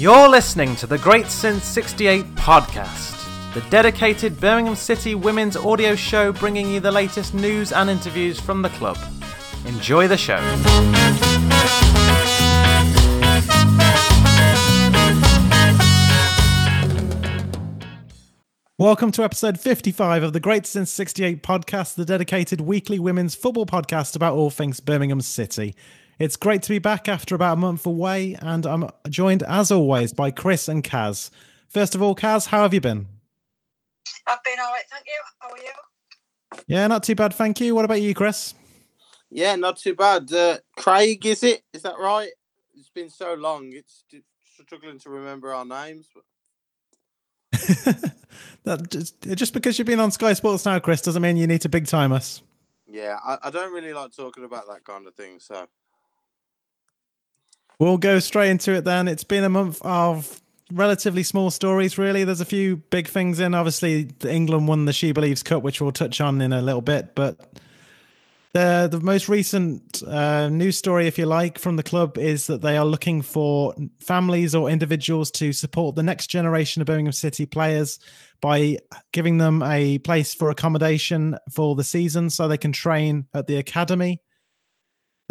You're listening to the Great Since 68 podcast, the dedicated Birmingham City women's audio show bringing you the latest news and interviews from the club. Enjoy the show. Welcome to episode 55 of the Great Since 68 podcast, the dedicated weekly women's football podcast about all things Birmingham City. It's great to be back after about a month away, and I'm joined as always by Chris and Kaz. First of all, Kaz, how have you been? I've been all right, thank you. How are you? Yeah, not too bad, thank you. What about you, Chris? Yeah, not too bad. Uh, Craig, is it? Is that right? It's been so long. It's struggling to remember our names. But... that just, just because you've been on Sky Sports now, Chris, doesn't mean you need to big time us. Yeah, I, I don't really like talking about that kind of thing. So we'll go straight into it then. It's been a month of relatively small stories, really. There's a few big things in. Obviously, England won the She Believes Cup, which we'll touch on in a little bit, but the the most recent uh, news story, if you like, from the club is that they are looking for families or individuals to support the next generation of Birmingham City players by giving them a place for accommodation for the season, so they can train at the academy.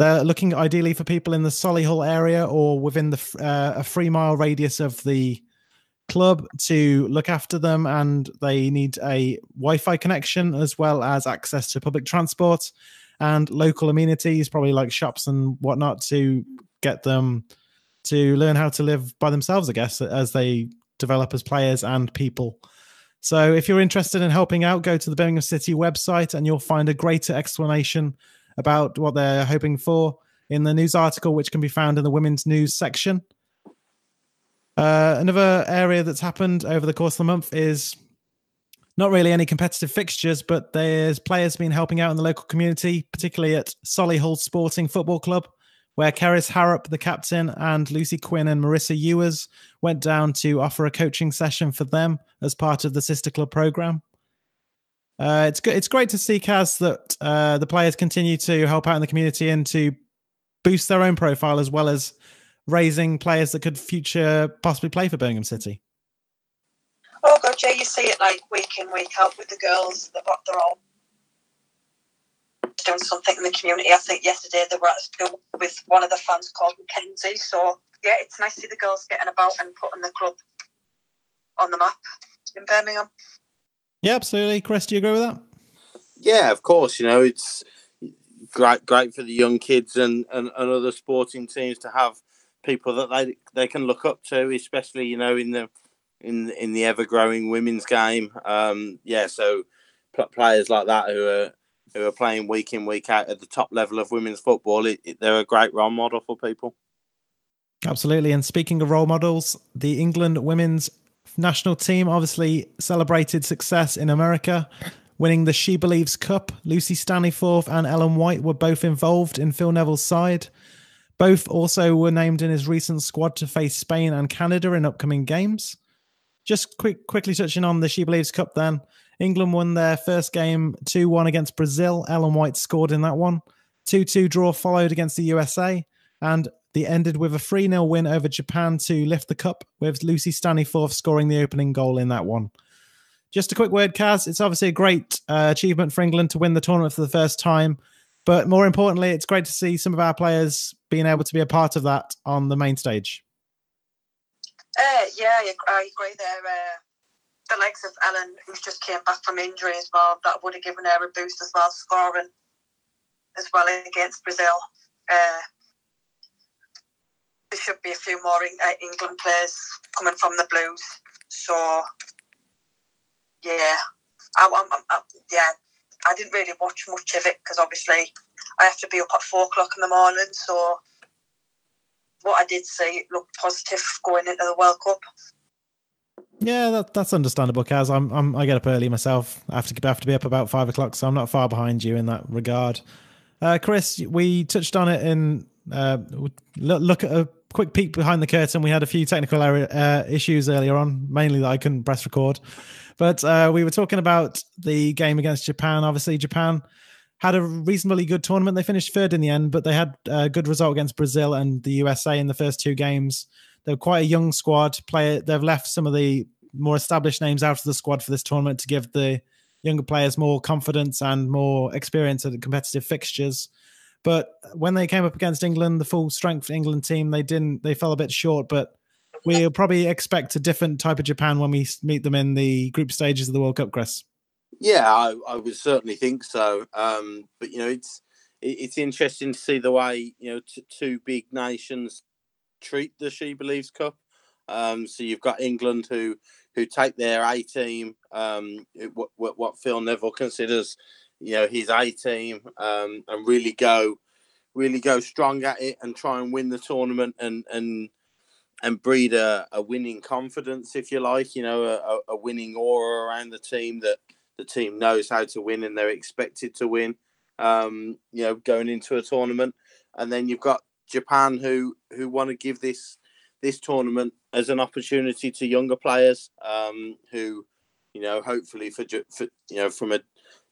They're looking ideally for people in the Solihull area or within the uh, a three mile radius of the club to look after them, and they need a Wi-Fi connection as well as access to public transport and local amenities, probably like shops and whatnot, to get them to learn how to live by themselves, I guess, as they develop as players and people. So if you're interested in helping out, go to the Birmingham City website and you'll find a greater explanation about what they're hoping for in the news article, which can be found in the women's news section. Uh, another area that's happened over the course of the month is not really any competitive fixtures, but there's players been helping out in the local community, particularly at Solihull Sporting Football Club, where Kerys Harrop, the captain, and Lucy Quinn and Marisa Ewers went down to offer a coaching session for them as part of the sister club program. Uh, it's good. It's great to see Kaz that uh, the players continue to help out in the community and to boost their own profile as well as raising players that could future possibly play for Birmingham City. Oh god, yeah, you see it like week in, week out with the girls. They're, they're all doing something in the community. I think yesterday they were at school with one of the fans called Mackenzie. So yeah, it's nice to see the girls getting about and putting the club on the map in Birmingham. Yeah, absolutely. Chris, do you agree with that? Yeah, of course. You know, it's great, great for the young kids and, and, and other sporting teams to have people that they they can look up to, especially you know in the in in the ever growing women's game. Um, yeah, so players like that who are who are playing week in week out at the top level of women's football, it, it, they're a great role model for people. Absolutely. And speaking of role models, the England women's national team obviously celebrated success in America, winning the She Believes Cup. Lucy Staniforth and Ellen White were both involved in Phil Neville's side. Both also were named in his recent squad to face Spain and Canada in upcoming games. Just quick, quickly touching on the She Believes Cup then. England won their first game 2 1 against Brazil. Ellen White scored in that one. 2 2 draw followed against the USA. And they ended with a 3 0 win over Japan to lift the cup, with Lucy Staniforth scoring the opening goal in that one. Just a quick word, Kaz. It's obviously a great uh, achievement for England to win the tournament for the first time. But more importantly, it's great to see some of our players being able to be a part of that on the main stage. Uh, yeah, I agree there. Uh, the likes of Ellen, who just came back from injury as well, that would have given her a boost as well, scoring as well against Brazil. Uh, there should be a few more uh, England players coming from the Blues. So, yeah, I, I, I, yeah, I didn't really watch much of it because obviously I have to be up at four o'clock in the morning. So what I did see looked positive going into the World Cup. Yeah, that, that's understandable, Kaz. I'm, I'm, I get up early myself. I have to, have to be up about five o'clock, so I'm not far behind you in that regard. Uh, Chris, we touched on it in uh, look, look, at a quick peek behind the curtain. We had a few technical uh, issues earlier on, mainly that I couldn't press record. But uh, we were talking about the game against Japan. Obviously, Japan had a reasonably good tournament. They finished third in the end, but they had a good result against Brazil and the USA in the first two games they're quite a young squad. Player, they've left some of the more established names out of the squad for this tournament to give the younger players more confidence and more experience at competitive fixtures. But when they came up against England, the full strength England team, they didn't. They fell a bit short. But we'll probably expect a different type of Japan when we meet them in the group stages of the World Cup, Chris. Yeah, I, I would certainly think so. Um, but you know, it's it's interesting to see the way you know t- two big nations treat the She Believes Cup. Um, so you've got England who who take their A team, um, what, what, what Phil Neville considers, you know, his A team, um, and really go really go strong at it and try and win the tournament and and and breed a, a winning confidence, if you like, you know, a, a winning aura around the team that the team knows how to win and they're expected to win. Um, you know, going into a tournament, and then you've got Japan who who want to give this this tournament as an opportunity to younger players um, who, you know, hopefully for, for you know from a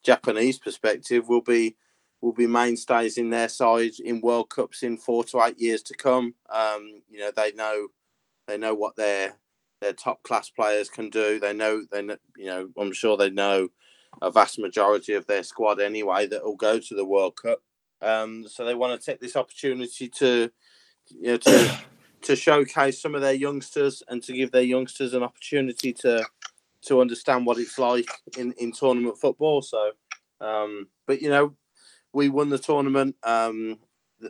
Japanese perspective will be will be mainstays in their side in World Cups in four to eight years to come. Um, you know, they know they know what their their top class players can do. They know they know, you know I'm sure they know a vast majority of their squad anyway that will go to the World Cup. Um, so they want to take this opportunity to you know to to showcase some of their youngsters and to give their youngsters an opportunity to to understand what it's like in, in tournament football. So, um, but you know, we won the tournament. Um,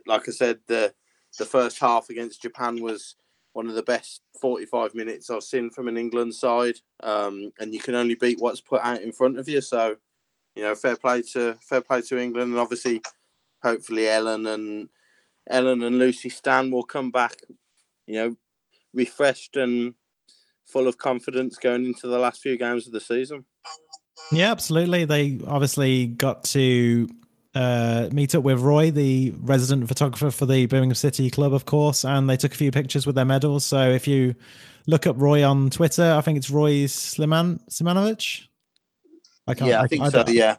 like I said, the the first half against Japan was one of the best 45 minutes I've seen from an England side. Um, and you can only beat what's put out in front of you. So, you know, fair play to fair play to England, and obviously, hopefully, Ellen and Ellen and Lucy Stan will come back, you know, refreshed and full of confidence going into the last few games of the season. Yeah, absolutely. They obviously got to uh, meet up with Roy, the resident photographer for the Birmingham City Club, of course, and they took a few pictures with their medals. So if you look up Roy on Twitter, I think it's Roy Sliman Simanovic. I can't. Yeah, I, I think I so. Yeah.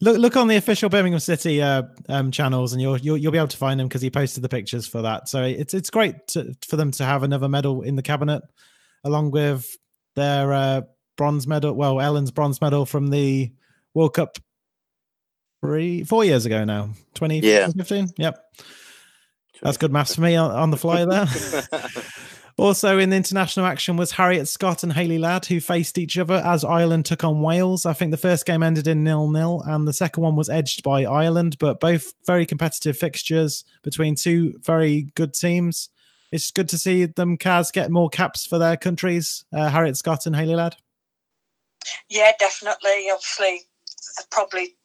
Look, look on the official Birmingham City uh, um, channels, and you'll, you'll you'll be able to find them because he posted the pictures for that. So it's it's great to, for them to have another medal in the cabinet, along with their uh, bronze medal. Well, Ellen's bronze medal from the World Cup three, four years ago now. 2015? Yeah. Yep. That's good maths for me on, on the fly there. also in the international action was Harriet Scott and Hayley Ladd, who faced each other as Ireland took on Wales. I think the first game ended in nil-nil, and the second one was edged by Ireland, but both very competitive fixtures between two very good teams. It's good to see them, Kaz, get more caps for their countries, uh, Harriet Scott and Hayley Ladd. Yeah, definitely. Obviously, probably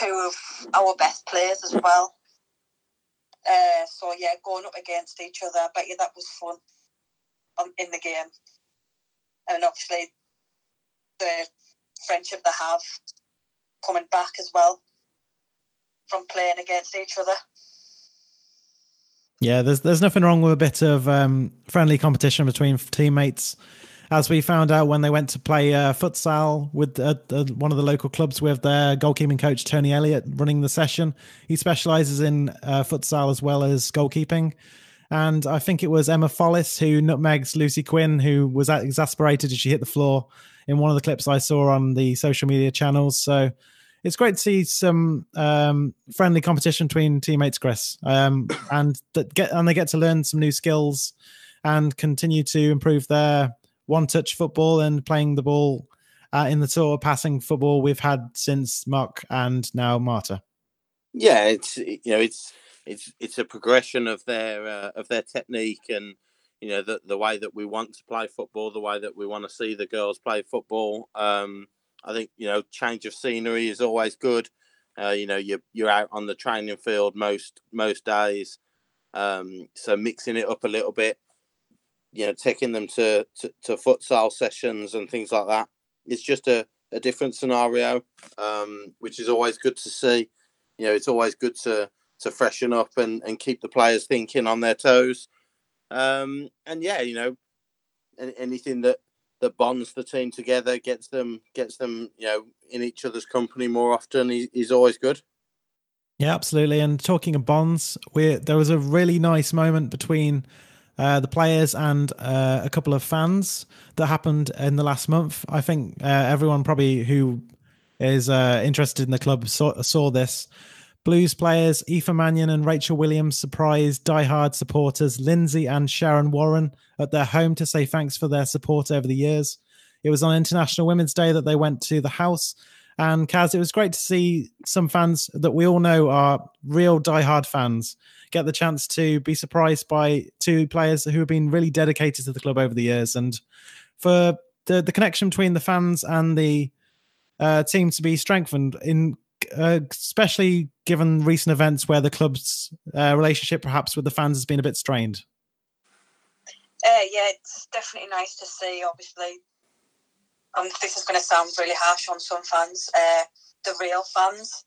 two of our best players as well. Uh, so yeah, going up against each other, I bet you that was fun um, in the game, and obviously the friendship they have coming back as well from playing against each other. Yeah, there's there's nothing wrong with a bit of um, friendly competition between teammates as we found out when they went to play uh, futsal with uh, uh, one of the local clubs with their goalkeeping coach Tony Elliott running the session. He specializes in uh, futsal as well as goalkeeping. And I think it was Emma Follis who nutmegs Lucy Quinn, who was exasperated as she hit the floor in one of the clips I saw on the social media channels. So it's great to see some um, friendly competition between teammates, Chris, um, and that get and they get to learn some new skills and continue to improve their one touch football and playing the ball uh, in the sort of passing football we've had since Marc and now Marta. Yeah, it's you know it's it's it's a progression of their uh, of their technique and you know the the way that we want to play football, the way that we want to see the girls play football. Um, I think you know change of scenery is always good. Uh, you know you're you're out on the training field most most days, um, so mixing it up a little bit you know, taking them to, to, to futsal sessions and things like that. It's just a, a different scenario, um, which is always good to see. You know, it's always good to to freshen up and, and keep the players thinking on their toes. Um, and yeah, you know, anything that that bonds the team together, gets them gets them, you know, in each other's company more often is, always good. Yeah, absolutely. And talking of bonds, we there was a really nice moment between uh, the players and uh, a couple of fans that happened in the last month. I think uh, everyone probably who is uh, interested in the club saw, saw this. Blues players Aoife Mannion and Rachel Williams surprised die-hard supporters Lindsay and Sharon Warren at their home to say thanks for their support over the years. It was on International Women's Day that they went to the house. And Kaz, it was great to see some fans that we all know are real die-hard fans get the chance to be surprised by two players who have been really dedicated to the club over the years. And for the, the connection between the fans and the uh, team to be strengthened in uh, especially given recent events where the club's uh, relationship perhaps with the fans has been a bit strained? Uh, yeah, it's definitely nice to see. Obviously, um, this is going to sound really harsh on some fans. Uh, the real fans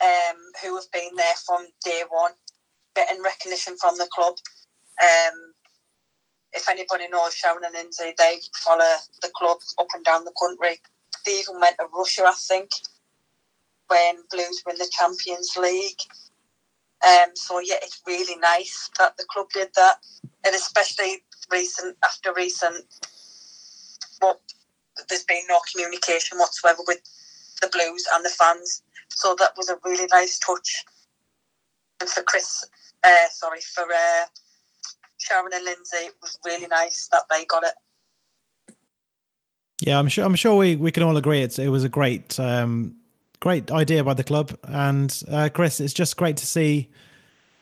um, who have been there from day one, getting recognition from the club. Um, if anybody knows Sharon and Lindsay, they follow the club up and down the country. They even went to Russia, I think, when Blues win the Champions League. Um, so yeah, it's really nice that the club did that, and especially recent after recent, what there's been no communication whatsoever with the Blues and the fans. So that was a really nice touch. And for Chris, uh, sorry for uh, Sharon and Lindsay, it was really nice that they got it. Yeah, I'm sure. I'm sure we, we can all agree it's it was a great um, great idea by the club. And uh, Chris, it's just great to see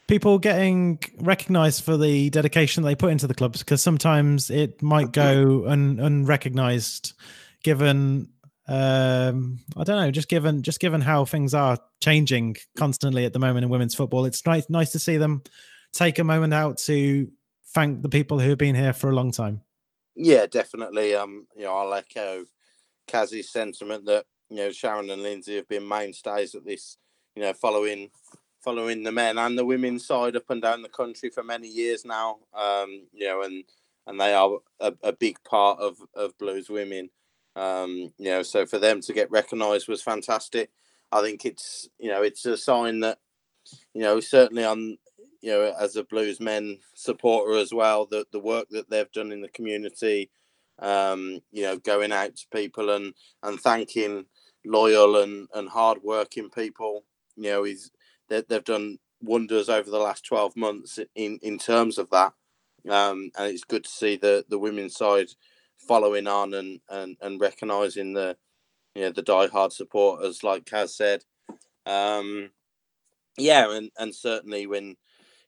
people getting recognized for the dedication they put into the clubs because sometimes it might go un- unrecognized given um, I don't know, just given just given how things are changing constantly at the moment in women's football, it's nice nice to see them take a moment out to thank the people who have been here for a long time. Yeah, definitely. Um, you know, I'll echo Kaz's sentiment that you know Sharon and Lindsay have been mainstays at this. You know, following following the men and the women's side up and down the country for many years now. Um, you know, and and they are a, a big part of of blues women. Um, you know, so for them to get recognised was fantastic. I think it's you know it's a sign that you know certainly on you know as a blues men supporter as well that the work that they've done in the community um, you know, going out to people and and thanking loyal and and hard working people. You know, he's they, they've done wonders over the last twelve months in in terms of that. Um, and it's good to see the the women's side following on and and and recognizing the you know the die-hard supporters, like Kaz said. Um, yeah, and and certainly when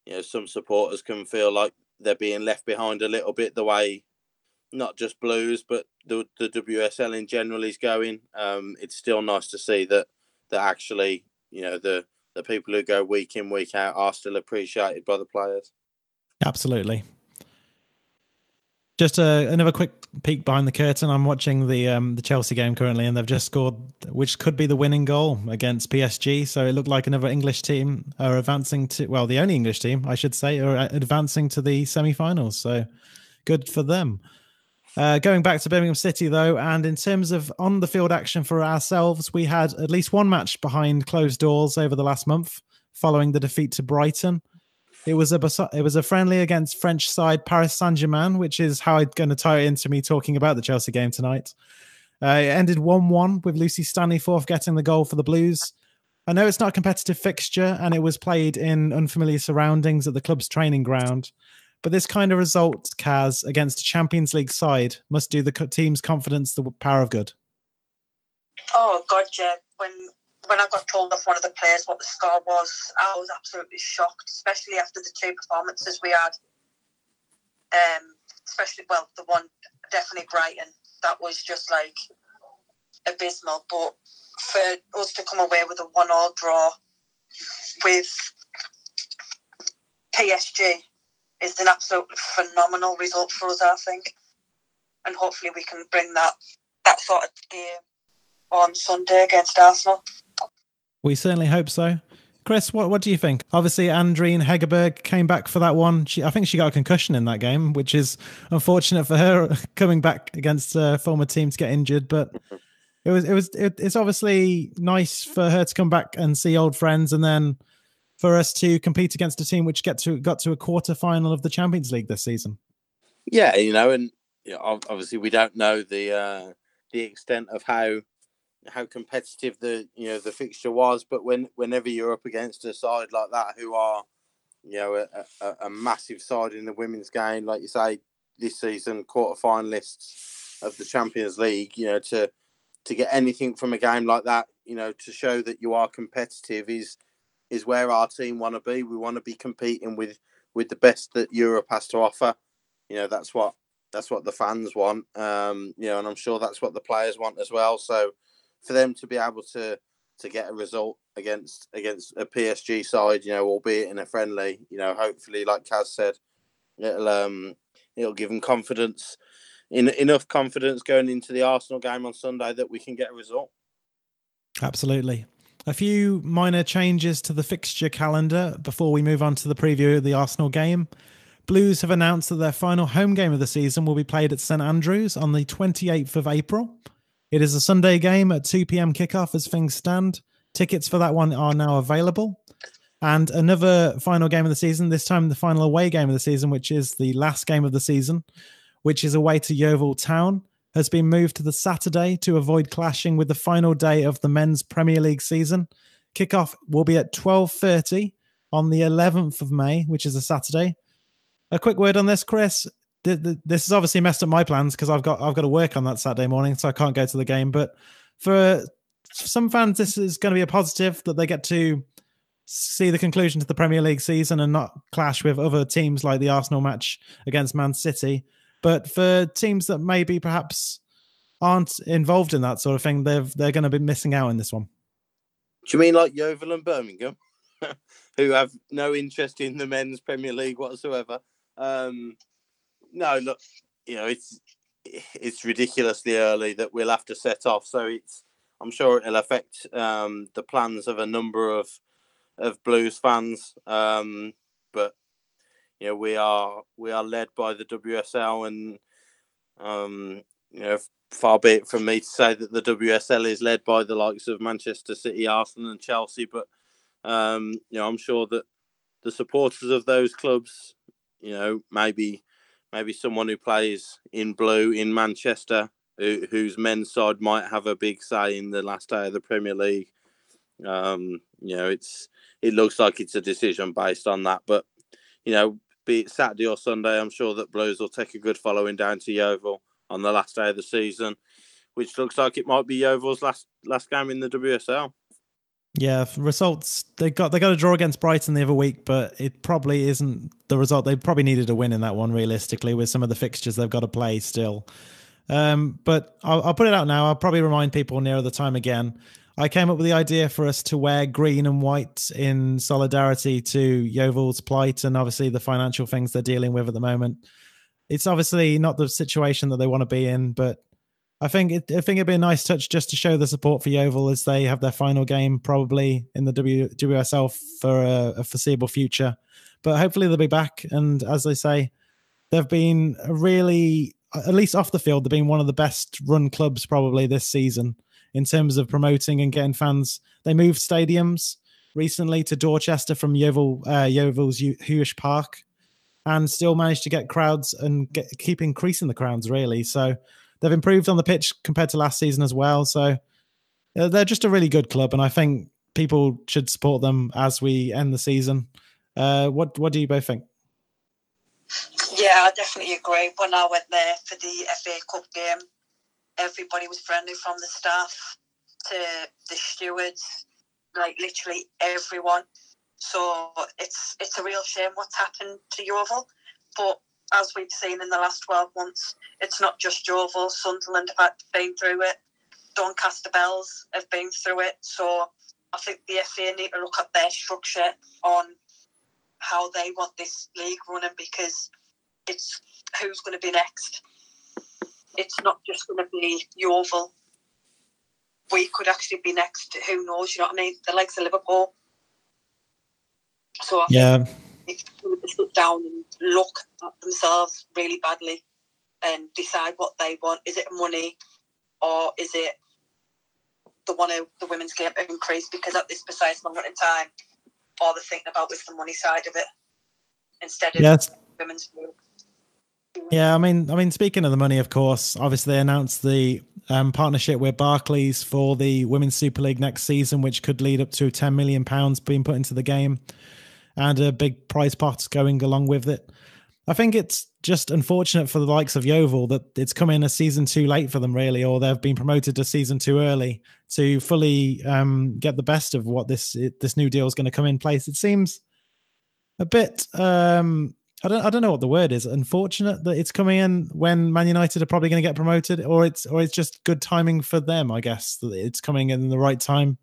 you know some supporters can feel like they're being left behind a little bit the way not just Blues, but the the WSL in general is going. Um, it's still nice to see that that actually, you know, the the people who go week in week out are still appreciated by the players. Absolutely. Just uh, another quick peek behind the curtain. I'm watching the um, the Chelsea game currently, and they've just scored, which could be the winning goal against PSG. So it looked like another English team are advancing to, well, the only English team, I should say, are advancing to the semi-finals. So good for them. Uh, going back to Birmingham City, though, and in terms of on the field action for ourselves, we had at least one match behind closed doors over the last month following the defeat to Brighton. It was a it was a friendly against French side Paris Saint Germain, which is how I'm going to tie it into me talking about the Chelsea game tonight. Uh, it ended one-one with Lucy Staniforth getting the goal for the Blues. I know it's not a competitive fixture, and it was played in unfamiliar surroundings at the club's training ground. But this kind of result, Kaz, against a Champions League side must do the team's confidence the power of good. Oh God, yeah. When when I got told off one of the players what the score was, I was absolutely shocked, especially after the two performances we had. Um, especially well, the one definitely Brighton. That was just like abysmal. But for us to come away with a one-all draw with PSG is an absolutely phenomenal result for us, I think. And hopefully we can bring that that sort of game on Sunday against Arsenal. We certainly hope so. Chris, what what do you think? Obviously, Andrine Hegerberg came back for that one. She, I think she got a concussion in that game, which is unfortunate for her coming back against a former team to get injured. But it was it was it, it's obviously nice for her to come back and see old friends, and then for us to compete against a team which get to got to a quarter final of the Champions League this season. Yeah, you know, and you know, obviously we don't know the uh, the extent of how how competitive the you know the fixture was, but when whenever you're up against a side like that who are you know a, a, a massive side in the women's game, like you say this season, quarter finalists of the Champions League, you know to to get anything from a game like that, you know to show that you are competitive is is where our team want to be. We want to be competing with with the best that Europe has to offer. You know that's what that's what the fans want. Um, you know, and I'm sure that's what the players want as well. So for them to be able to to get a result against against a PSG side, you know, albeit in a friendly, you know, hopefully, like Kaz said, it'll um it'll give them confidence, in enough confidence going into the Arsenal game on Sunday that we can get a result. Absolutely. A few minor changes to the fixture calendar before we move on to the preview of the Arsenal game. Blues have announced that their final home game of the season will be played at St Andrews on the 28th of April. It is a Sunday game at 2 p.m. kickoff as things stand. Tickets for that one are now available. And another final game of the season, this time the final away game of the season, which is the last game of the season, which is away to Yeovil Town, has been moved to the Saturday to avoid clashing with the final day of the men's Premier League season. Kickoff will be at 12:30 on the 11th of May, which is a Saturday a quick word on this, Chris. This has obviously messed up my plans because I've got I've got to work on that Saturday morning, so I can't go to the game. But for some fans, this is going to be a positive that they get to see the conclusion to the Premier League season and not clash with other teams like the Arsenal match against Man City. But for teams that maybe perhaps aren't involved in that sort of thing, they're they're going to be missing out in this one. Do you mean like Yeovil and Birmingham, who have no interest in the men's Premier League whatsoever? Um, no, look, you know, it's it's ridiculously early that we'll have to set off. So it's I'm sure it'll affect um, the plans of a number of of Blues fans. Um, but you know, we are we are led by the WSL, and um, you know, far be it from me to say that the WSL is led by the likes of Manchester City, Arsenal, and Chelsea. But um, you know, I'm sure that the supporters of those clubs you know, maybe maybe someone who plays in blue in Manchester, who, whose men's side might have a big say in the last day of the Premier League. Um, you know, it's it looks like it's a decision based on that, but you know, be it Saturday or Sunday, I'm sure that Blues will take a good following down to Yeovil on the last day of the season, which looks like it might be Yeovil's last last game in the WSL. Yeah, results they got they got a draw against Brighton the other week, but it probably isn't the result. They probably needed a win in that one, realistically, with some of the fixtures they've got to play still. Um, but I'll, I'll, put it out now. I'll probably remind people nearer the time again. I came up with the idea for us to wear green and white in solidarity to Yeovil's plight and obviously the financial things they're dealing with at the moment. It's obviously not the situation that they want to be in, but I think it, I think it'd be a nice touch just to show the support for Yeovil as they have their final game probably in the w, WSL for a, a, foreseeable future. But hopefully they'll be back. And as they say, they've been really, at least off the field, they've been one of the best run clubs probably this season in terms of promoting and getting fans. They moved stadiums recently to Dorchester from Yeovil, uh, Yeovil's Huish Park, and still managed to get crowds and get, keep increasing the crowds really. So They've improved on the pitch compared to last season as well. So uh, they're just a really good club, and I think people should support them as we end the season. Uh, what What do you both think? Yeah, I definitely agree. When I went there for the FA Cup game, everybody was friendly from the staff to the stewards, like literally everyone. So it's it's a real shame what's happened to Yeovil, but as we've seen in the last 12 months, it's not just Yeovil. Sunderland have been through it. Doncaster Belles have been through it. So I think the FA need to look at their structure on how they want this league running because it's who's going to be next. It's not just going to be Yeovil. We could actually be next. To who knows? You know what I mean? The likes of Liverpool. So I yeah. Think, to sit down and look at themselves really badly and decide what they want. Is it money or is it the one of the women's game increase? Because at this precise moment in time, all they're thinking about is the money side of it instead of Yes. women's. Yeah, I mean, I mean, speaking of the money, of course, obviously they announced the um, partnership with Barclays for the Women's Super League next season, which could lead up to 10 million pounds being put into the game, and a big prize pot going along with it. I think it's just unfortunate for the likes of Yeovil that it's come in a season too late for them, really, or they've been promoted to season too early to fully um, get the best of what this this new deal is going to come in place. It seems a bit um, I don't I don't know what the word is. Unfortunate that it's coming in when Man United are probably going to get promoted, or it's or it's just good timing for them. I guess that it's coming in the right time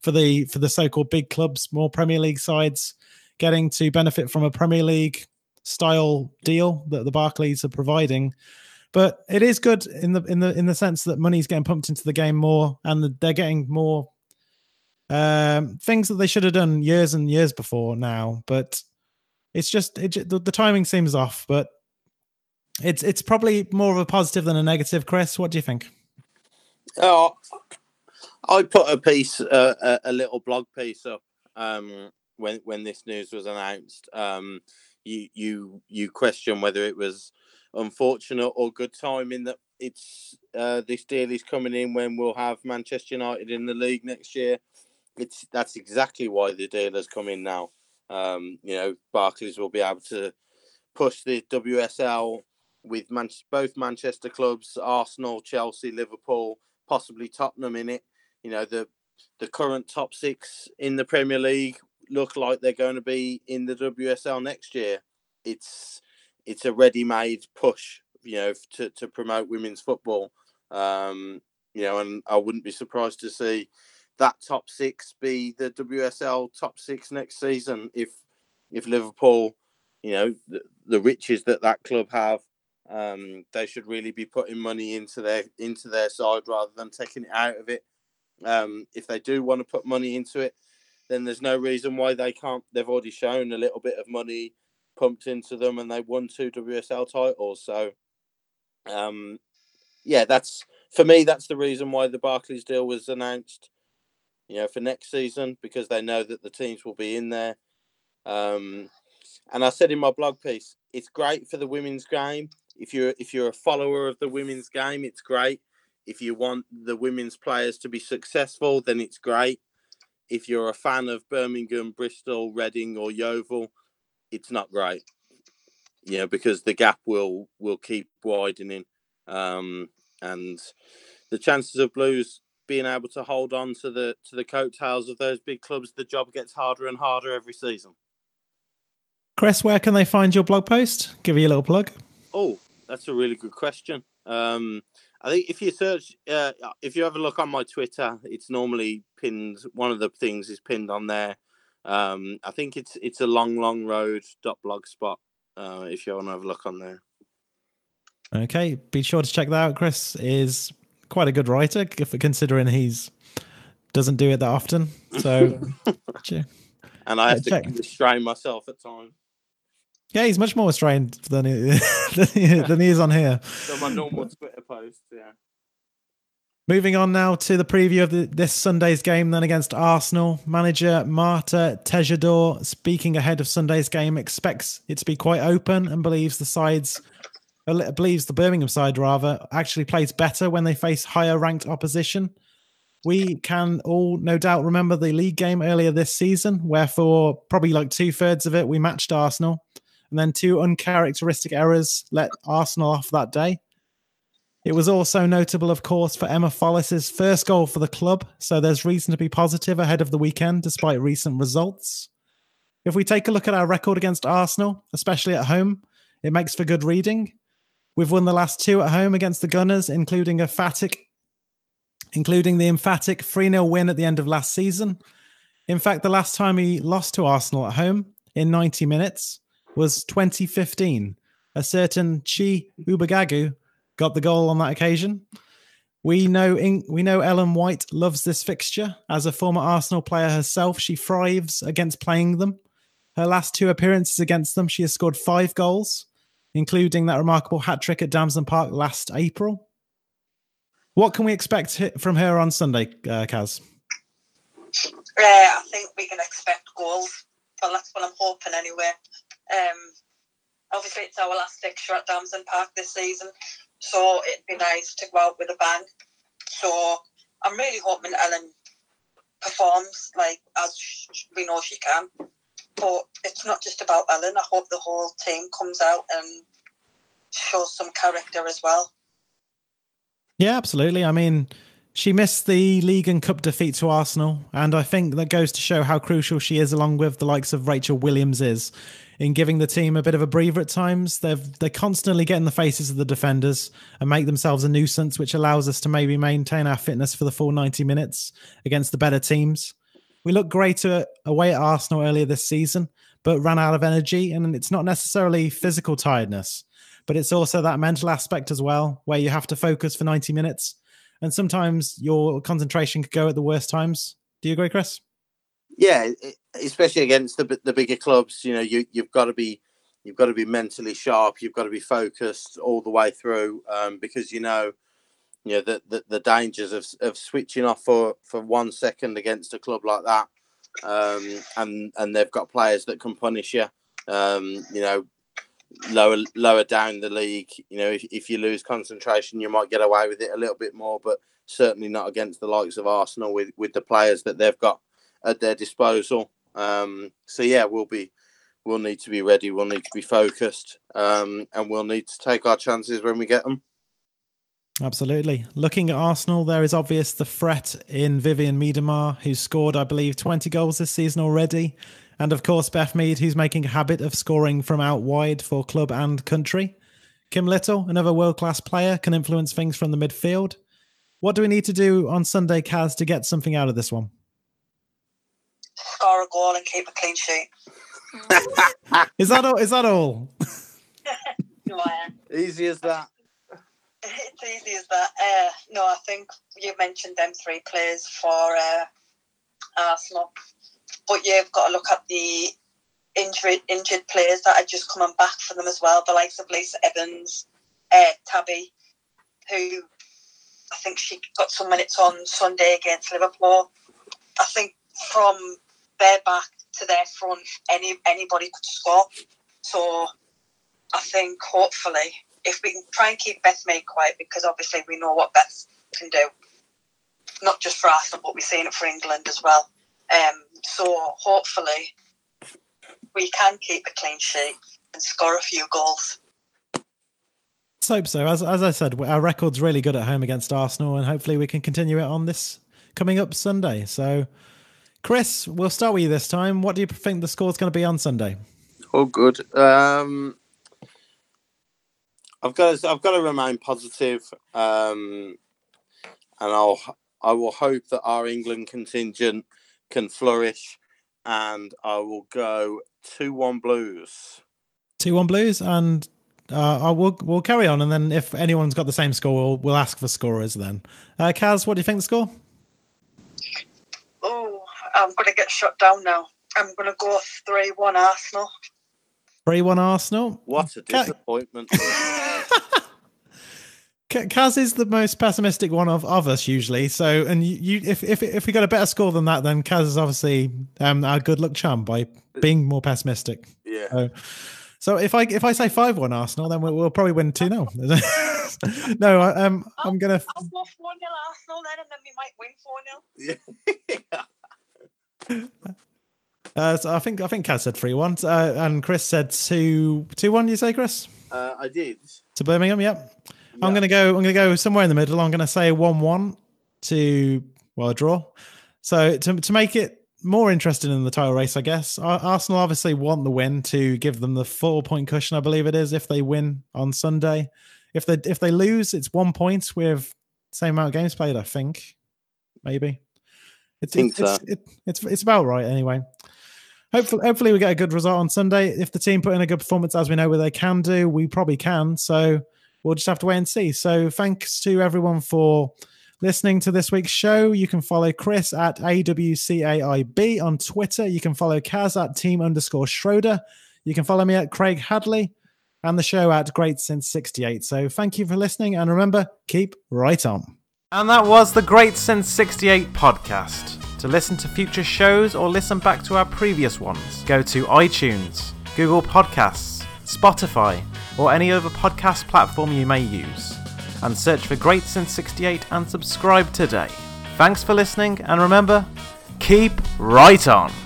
for the for the so-called big clubs, more Premier League sides getting to benefit from a Premier League style deal that the Barclays are providing. But it is good in the in the in the sense that money's getting pumped into the game more, and they're getting more um, things that they should have done years and years before now. But it's just it, the, the timing seems off, but it's it's probably more of a positive than a negative. Chris, what do you think? Oh, I put a piece, uh, a, a little blog piece up um, when when this news was announced. Um, you you you question whether it was unfortunate or good timing that it's uh, this deal is coming in when we'll have Manchester United in the league next year. It's that's exactly why the deal has come in now. Um, you know, Barclays will be able to push the WSL with Man- both Manchester clubs, Arsenal, Chelsea, Liverpool, possibly Tottenham in it. You know, the the current top six in the Premier League look like they're going to be in the WSL next year. It's it's a ready-made push, you know, to, to promote women's football. Um, you know, and I wouldn't be surprised to see that top six be the WSL top six next season if if Liverpool, you know, the, the riches that that club have, um, they should really be putting money into their into their side rather than taking it out of it. Um, if they do want to put money into it, then there's no reason why they can't. They've already shown a little bit of money pumped into them, and they won two WSL titles. So, um, yeah, that's for me. That's the reason why the Barclays deal was announced. You know, for next season because they know that the teams will be in there. Um, and I said in my blog piece, it's great for the women's game. If you're if you're a follower of the women's game, it's great. If you want the women's players to be successful, then it's great. If you're a fan of Birmingham, Bristol, Reading, or Yeovil, it's not great. You know, because the gap will will keep widening, um, and the chances of Blues being able to hold on to the to the coattails of those big clubs, the job gets harder and harder every season. Chris, where can they find your blog post? Give you a little plug. Oh, that's a really good question. Um, I think if you search, uh, if you have a look on my Twitter, it's normally pinned. One of the things is pinned on there. Um, I think it's it's a long, long road dot blogspot. Uh, if you want to have a look on there. Okay, be sure to check that out. Chris is quite a good writer, if considering he's doesn't do it that often. So, and I have Yeah, to restrain myself at times. yeah, he's much more restrained than he, than he, than he is on here. So my normal Twitter posts, yeah. Moving on now to the preview of the, this Sunday's game, then against Arsenal. Manager Marta Tejedor, speaking ahead of Sunday's game, expects it to be quite open and believes the sides, believes the Birmingham side rather, actually plays better when they face higher ranked opposition. We can all no doubt remember the league game earlier this season, where for probably like two thirds of it, we matched Arsenal. And then two uncharacteristic errors let Arsenal off that day. It was also notable, of course, for Emma Follis's first goal for the club, so there's reason to be positive ahead of the weekend despite recent results. If we take a look at our record against Arsenal, especially at home, it makes for good reading. We've won the last two at home against the Gunners, including a emphatic, including the emphatic 3-0 win at the end of last season. In fact, the last time we lost to Arsenal at home in 90 minutes was 2015. A certain Chi Ubogagu got the goal on that occasion. We know we know Ellen White loves this fixture. As a former Arsenal player herself, she thrives against playing them. Her last two appearances against them, she has scored five goals, including that remarkable hat trick at Damson Park last April. What can we expect from her on Sunday, uh, Kaz? Uh, I think we can expect goals. Well, that's what I'm hoping anyway. Um, obviously, it's our last fixture at Damson Park this season, so it'd be nice to go out with a bang. So I'm really hoping Ellen performs like as we know she can. But it's not just about Ellen. I hope the whole team comes out and shows some character as well. Yeah, absolutely. I mean, she missed the league and cup defeat to Arsenal, and I think that goes to show how crucial she is, along with the likes of Rachel Williams is, in giving the team a bit of a breather at times. They've they're constantly getting the faces of the defenders and make themselves a nuisance, which allows us to maybe maintain our fitness for the full ninety minutes against the better teams. We looked great away at Arsenal earlier this season, but ran out of energy, and it's not necessarily physical tiredness, but it's also that mental aspect as well, where you have to focus for ninety minutes and sometimes your concentration could go at the worst times. Do you agree, Chris? Yeah, especially against the the bigger clubs. You know, you you've got to be you've got to be mentally sharp. You've got to be focused all the way through um, because you know you know the, the, the dangers of, of switching off for, for one second against a club like that um, and and they've got players that can punish you um, you know lower lower down the league. You know, if, if you lose concentration, you might get away with it a little bit more, but certainly not against the likes of Arsenal with with the players that they've got at their disposal. Um, so yeah, we'll be we'll need to be ready. We'll need to be focused, um, and we'll need to take our chances when we get them. Absolutely. Looking at Arsenal, there is obvious the threat in Vivian Miedema, who's scored, I believe, 20 goals this season already. And of course, Beth Mead, who's making a habit of scoring from out wide for club and country. Kim Little, another world class player, can influence things from the midfield. What do we need to do on Sunday, Kaz, to get something out of this one? Score a goal and keep a clean sheet. is that all? Is that all? Easy as that. It's easy as that. Uh, no, I think you mentioned them three players for uh, Arsenal but you've got to look at the injured injured players that are just coming back for them as well. The likes of Lisa Evans, uh, Tabby, who I think she got some minutes on Sunday against Liverpool. I think from their back to their front, any anybody could score. So I think hopefully, if we can try and keep Beth Mead quiet, because obviously we know what Beth can do, not just for Arsenal, but we're seeing it for England as well. Um, so hopefully we can keep a clean sheet and score a few goals. Let's hope so. As, as I said, our record's really good at home against Arsenal, and hopefully we can continue it on this coming up Sunday. So, Chris, we'll start with you this time. What do you think the score's going to be on Sunday? Oh, good. Um, I've got to, I've got to remain positive, um, and I'll I will hope that our England contingent can flourish, and I will go two one Blues. Two one Blues, and uh, I will we'll carry on, and then if anyone's got the same score, we'll, we'll ask for scorers then. Uh, Kaz, what do you think the score? Oh, I'm going to get shut down now. I'm going to go three one Arsenal. Three one Arsenal. What a disappointment! Kaz is the most pessimistic one of, of us usually. So, and you, you, if if if we got a better score than that, then Kaz is obviously um, our good luck charm by being more pessimistic. Yeah. So, so if I if I say five one Arsenal, then we'll, we'll probably win two 0 No, I, um, I'll, I'm gonna. I'll go four 0 Arsenal then, and then we might win four 0 Yeah. Uh, so I think I think Kaz said three one, uh, and Chris said two two one. You say, Chris? Uh, I did. To Birmingham, yep. I'm gonna go. I'm gonna go somewhere in the middle. I'm gonna say one-one to well a draw. So to to make it more interesting in the title race, I guess Arsenal obviously want the win to give them the four point cushion. I believe it is if they win on Sunday. If they if they lose, it's one point with same amount of games played. I think maybe. It's it's, so. it's, it, it's it's about right anyway. Hopefully, hopefully we get a good result on Sunday. If the team put in a good performance, as we know where they can do, we probably can. So we'll just have to wait and see. So thanks to everyone for listening to this week's show. You can follow Chris at AWCAIB on Twitter. You can follow Kaz at team underscore Schroeder. You can follow me at Craig Hadley and the show at Great Since 68. So thank you for listening. And remember, keep right on. And that was the Great Since 68 podcast. To listen to future shows or listen back to our previous ones, go to iTunes, Google Podcasts, Spotify, or any other podcast platform you may use, and search for Great Since 68 and subscribe today. Thanks for listening, and remember, keep right on!